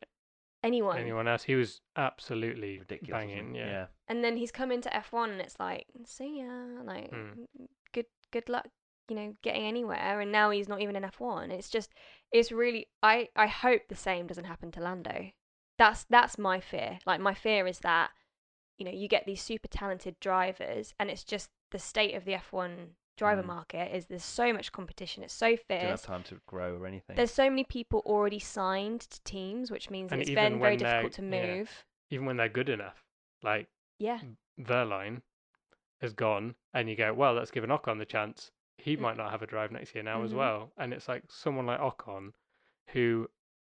anyone. anyone else. He was absolutely Ridiculous. banging. it? Yeah. And then he's come into F1 and it's like, see ya, like, Mm. good good luck, you know, getting anywhere. And now he's not even in F1. It's just, it's really, I, I hope the same doesn't happen to Lando. That's that's my fear. Like my fear is that, you know, you get these super talented drivers, and it's just the state of the F1 driver Mm. market is there's so much competition. It's so fierce. Don't have time to grow or anything. There's so many people already signed to teams, which means And it's even been very difficult to yeah. move. Even when they're good enough, like Yeah. Wehrlein has gone, and you go, well, let's give an Ocon the chance. He Mm. might not have a drive next year now as Mhm. well. And it's like someone like Ocon, who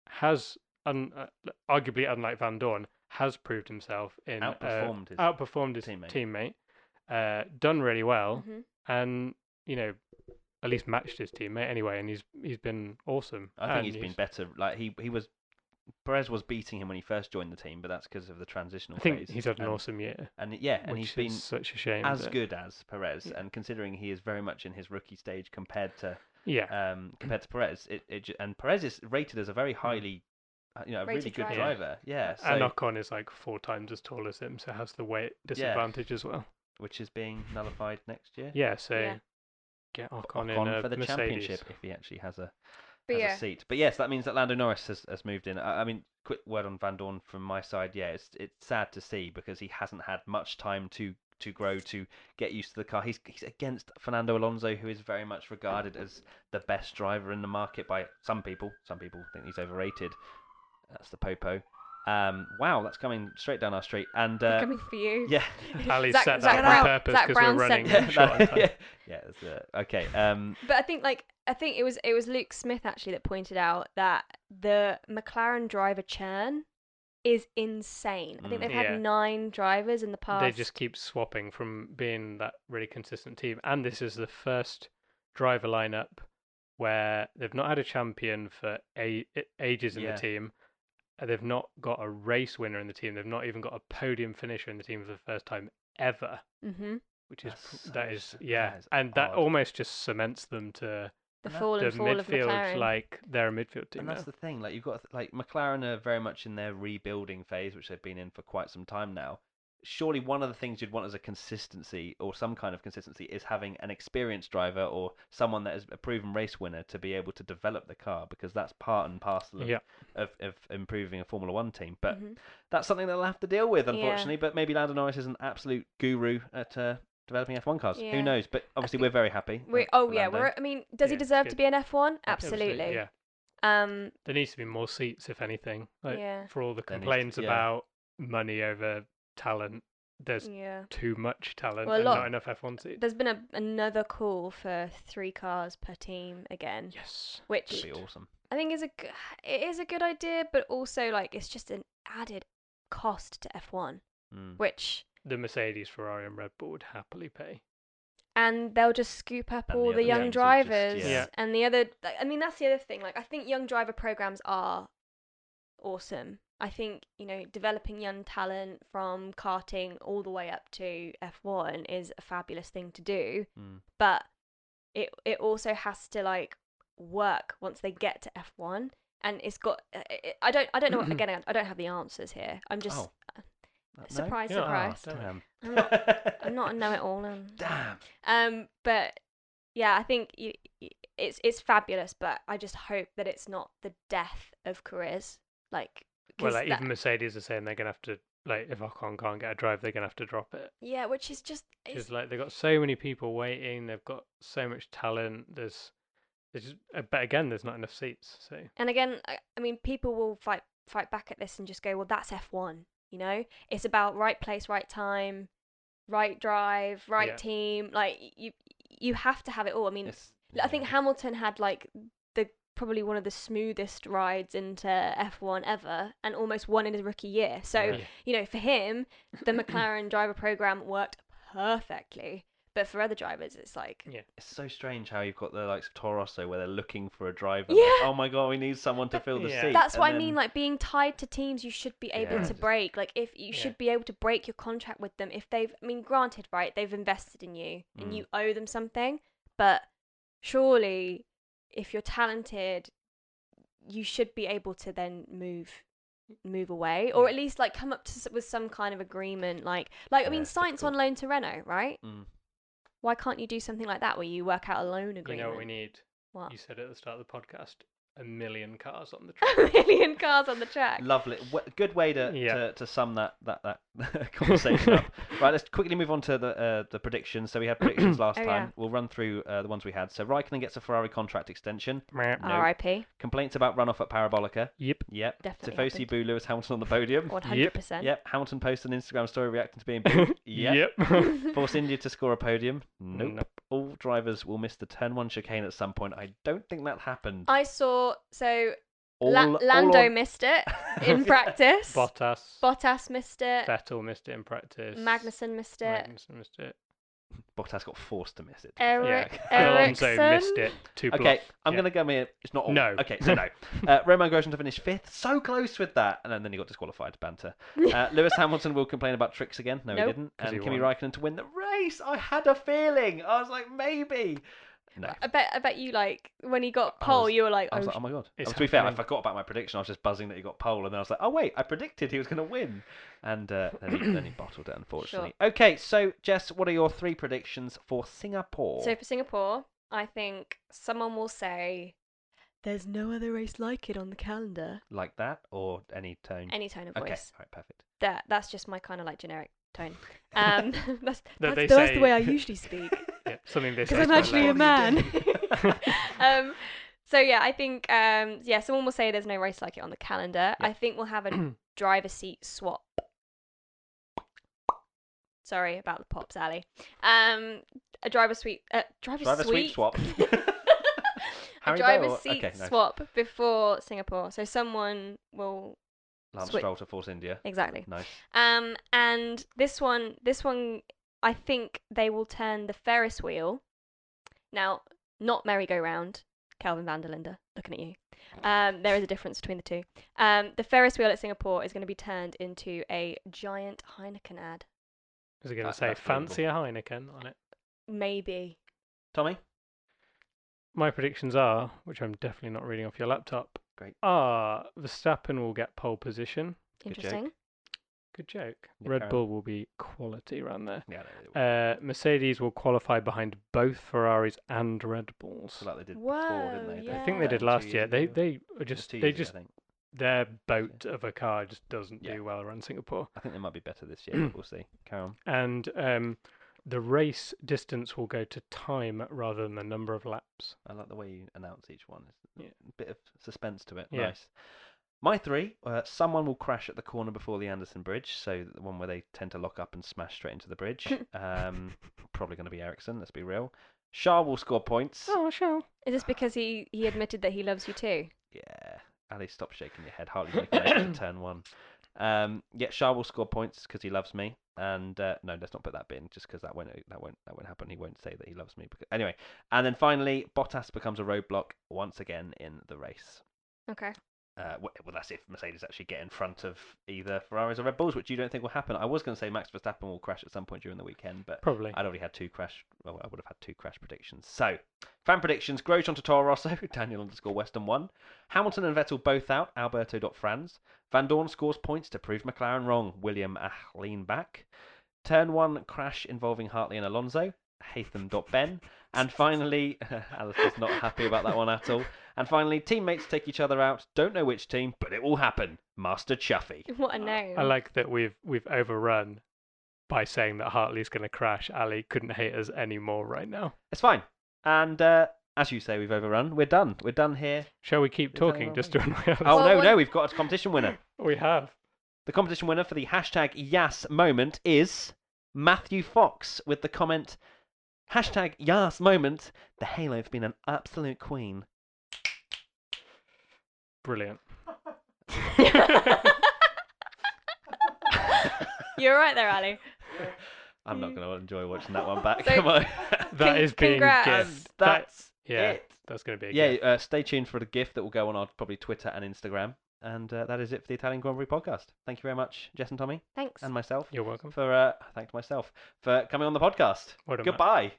has, un- uh, arguably unlike Vandoorne, has proved himself in uh, Outperformed his outperformed his teammate. teammate, uh, done really well, Mhm. and you know, at least matched his teammate anyway. And he's he's been awesome. I think and he's been better. Like he he was. Perez was beating him when he first joined the team, but that's because of the transitional I think phase. he's had an and, awesome year, And yeah, and he's been such a shame. as that- good as Perez. Yeah. And considering he is very much in his rookie stage compared to Yeah, um, compared to Perez, it, it and Perez is rated as a very highly, uh, Uh, you know, a really good driver. driver. Yeah, so, and Ocon is like four times as tall as him, so has the weight disadvantage as well. which is being nullified next year. Yeah, so Yeah. get Ocon, Ocon in a for the Mercedes. championship if he actually has a But has yeah. a seat. But yes, that means that Lando Norris has, has moved in. I, I mean, quick word on Vandoorne from my side. Yeah, it's it's sad to see because he hasn't had much time to to grow to get used to the car. He's he's against Fernando Alonso, who is very much regarded as the best driver in the market by some people. Some people think he's overrated. That's the popo. Um, wow, that's coming straight down our street. And uh, Coming for you. yeah, Ali Zach- set Zach that on purpose because we're running yeah, short on that- time. yeah, yeah, uh, okay. Um, But I think like I think it was it was Luke Smith actually that pointed out that the McLaren driver churn is insane. I think Mm. they've Yeah. had nine drivers in the past. They just keep swapping from being that really consistent team, and this is the first driver lineup where they've not had a champion for a- ages in Yeah. the team. And They've not got a race winner in the team. They've not even got a podium finisher in the team for the first time ever, hmm which is That's pr- so is s- yeah, that is and that odd. almost just cements them to The And fall the and fall of midfield McLaren. like they're a midfield team and now. that's the thing. Like you've got like McLaren are very much in their rebuilding phase, which they've been in for quite some time now. Surely one of the things you'd want as a consistency or some kind of consistency is having an experienced driver or someone that is a proven race winner to be able to develop the car because that's part and parcel of, Yeah. of, of improving a Formula One team. But Mhm. that's something they'll have to deal with, Yeah. unfortunately. But maybe Lando Norris is an absolute guru at uh, developing F1 cars. Yeah. Who knows? But obviously, we're very happy. We, oh yeah, Lando. we're. I mean, does he deserve to be an F1? Absolutely. Yeah. Um. There needs to be more seats, if anything. Like Yeah. for all the There needs to- complaints yeah. about money over talent, there's Yeah. too much talent Well, a and lot- not enough F1 seats. There's been a, another call for three cars per team again, Yes. which Would be awesome. I think is a g- it is a good idea, but also like it's just an added cost to F1, Mm. which The Mercedes, Ferrari, and Red Bull would happily pay. and they'll just scoop up And all the the, young teams will just- drivers yeah. Yeah. and the other I mean that's the other thing like I think young driver programs are awesome. I think, you know, developing young talent from karting all the way up to F1 is a fabulous thing to do, Mm. but it it also has to like work once they get to F1 and it's got uh, it, I don't I don't know again I don't have the answers here. I'm just Oh. Uh, no? surprise Oh, damn. I'm not I'm not a know-it-all. And, Damn. um, but yeah, I think you, it's it's fabulous, but I just hope that it's not the death of careers. Like, Well, like that- even Mercedes are saying they're gonna have to like if Ocon can't get a drive, they're gonna have to drop it. yeah, which is just it's, like they've got so many people waiting, they've got so much talent. There's, there's just, uh, but again, there's not enough seats. So and again, I, I mean, people will fight fight back at this and just go, well, that's F1. You know, it's about right place, right time, right drive, right Yeah. team. Like you, you have to have it all. I mean, It's- I think yeah. Hamilton had like probably one of the smoothest rides into F1 ever and almost won in his rookie year. So, Yeah. you know, for him, the McLaren driver program worked perfectly. But for other drivers, it's like, yeah, It's so strange how you've got the likes of Toro Rosso where they're looking for a driver. Yeah. Like, oh my god, we need someone to fill the Yeah. seat. that's and what I mean. Like being tied to teams, you should be able Yeah. to break. Like if you Yeah. should be able to break your contract with them if they've. I mean, granted, right? They've invested in you and Mm. you owe them something. But surely if you're talented, you should be able to then move move away or Yeah. at least like come up to with some kind of agreement like like i mean Sainz on loan to renault right Mm. why can't you do something like that where you work out a loan You agreement know what we need? What? You said at the start of the podcast, a million cars on the track. a million cars on the track Lovely. W- good way to, Yeah. to, to sum that that, that conversation up. Right, let's quickly move on to the uh, the predictions. So we had predictions last Oh, time. yeah. We'll run through uh, the ones we had. So Raikkonen gets a Ferrari contract extension. Meh. No. rip Complaints about runoff at Parabolica. Yep. Yep. Definitely Tifosi happened. boo Lewis Hamilton on the podium. 100% Yep. Hamilton posts an Instagram story reacting to being booed. Yep. Force India to score a podium. Nope. Nope. All drivers will miss the turn one chicane at some point. I don't think that happened. i saw so All, La- all lando on- missed it in practice Bottas. bottas missed it Vettel missed it in practice. magnussen missed it Magnussen missed it. Bottas got forced to miss it. Eric, yeah. Alonso missed it. Two Okay, blocks. I'm Yeah. going to go here. It's not all. No. Okay, so no. Uh, Romain Grosjean to finish fifth. So close with that. And then, then he got disqualified. Banter. Uh, Lewis Hamilton will complain about tricks again. No, Nope. he didn't. 'Cause And he Kimi won. Raikkonen to win the race. I had a feeling. I was like, maybe. No. I bet I bet you like when he got I pole, was- you were like, I oh, was like, oh my god. It's to be fair, I happening. forgot about my prediction. I was just buzzing that he got pole, and then I was like, oh wait, I predicted he was going to win, and uh, then, he, then he bottled it, unfortunately. Okay, so Jess, what are your three predictions for Singapore? So for Singapore, I think someone will say, "There's no other race like it on the calendar." like that, or any tone? Any tone of okay, voice. all right, perfect. That that's just my kind of like generic tone. Um, that's That that's, they that's say- the way I usually speak Yeah, something they because say I'm actually a man. um, so yeah, I think um, yeah, someone will say there's no race like it on the calendar. Yeah. I think we'll have a driver seat swap. Sorry about the pops, Ali. Um, a driver suite, uh, driver, Driver suite sweep swap. a driver Bell? seat Okay, nice. swap before Singapore. So someone will Lance Swi- Stroll to Force India. exactly. Nice. Um, and this one, this one, I think they will turn the Ferris wheel. Now, not merry-go-round. Calvin van der Linde, looking at you. Um, there is a difference between the two. Um, the Ferris wheel at Singapore is going to be turned into a giant Heineken ad. Is it going to That- say that's fancy a Heineken on it? Maybe. Tommy? My predictions are, which I'm definitely not reading off your laptop. Great. Are Verstappen will get pole position. Good joke. Interesting. Good joke. Yeah, Red carry. Bull will be quality around there. Yeah, they- they- Uh, Mercedes will qualify behind both Ferraris and Red Bulls. so like they did before, didn't they? Whoa, I think they did last year. They ago. they are just they years just their boat of a car just doesn't Yeah. do well around Singapore. I think they might be better this year, we'll see. Carry on. And um, the race distance will go to time rather than the number of laps. I like the way you announce each one. It's Yeah. a bit of suspense to it. Yeah. Nice. My three, uh, someone will crash at the corner before the Anderson Bridge, so the one where they tend to lock up and smash straight into the bridge. um, probably going to be Ericsson, let's be real. Shah will score points. Oh, sure. Is this because he, he admitted that he loves you too? Yeah. Ali, stop shaking your head. Hardly making it to turn one. Um, yeah, Shah will score points because he loves me. And uh, no, let's not put that bit in, just because that won't that won't that won't happen. He won't say that he loves me. Because, anyway, and then finally, Bottas becomes a roadblock once again in the race. Okay. Uh, well, that's if Mercedes actually get in front of either Ferraris or Red Bulls, which you don't think will happen. I was going to say Max Verstappen will crash at some point during the weekend, but Probably. I'd already had two crash. Well, I would have had two crash predictions. So, fan predictions: Grosjean to Toro Rosso, Daniel underscore Western one. Hamilton and Vettel both out. Alberto dot Franz. Vandoorne scores points to prove McLaren wrong. William ah, lean back. Turn one crash involving Hartley and Alonso. Hatham.Ben. And finally, Alice is not happy about that one at all. And finally, teammates take each other out. Don't know which team, but it will happen. Master Chuffy. What a name. I like that we've we've overrun by saying that Hartley's going to crash. Ali couldn't hate us anymore right now. It's fine. And uh, as you say, we've overrun. We're done. We're done here. Shall we keep Is talking just to annoy us? Oh Well, no, what- no, we've got a competition winner. We have. The competition winner for the hashtag Yas moment is Matthew Fox with the comment hashtag Yas moment. The Halo's been an absolute queen. Brilliant. You're right there, Ali. I'm not going to enjoy watching that one back. So- Come on. That Con- is being congrats. And gift. That- that's yeah, it. that's going to be a Yeah, gift. uh, stay tuned for the gift that will go on our probably Twitter and Instagram. And uh, that is it for the Italian Grand Prix podcast. Thank you very much, Jess and Tommy, Thanks. and myself. You're welcome. For uh, thanks myself for coming on the podcast. Well done, Matt. Goodbye.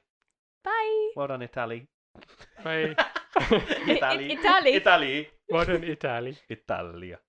Bye. Well done, Italy. Bye. Italy. Italy. Italy. Modern Italy. Italia.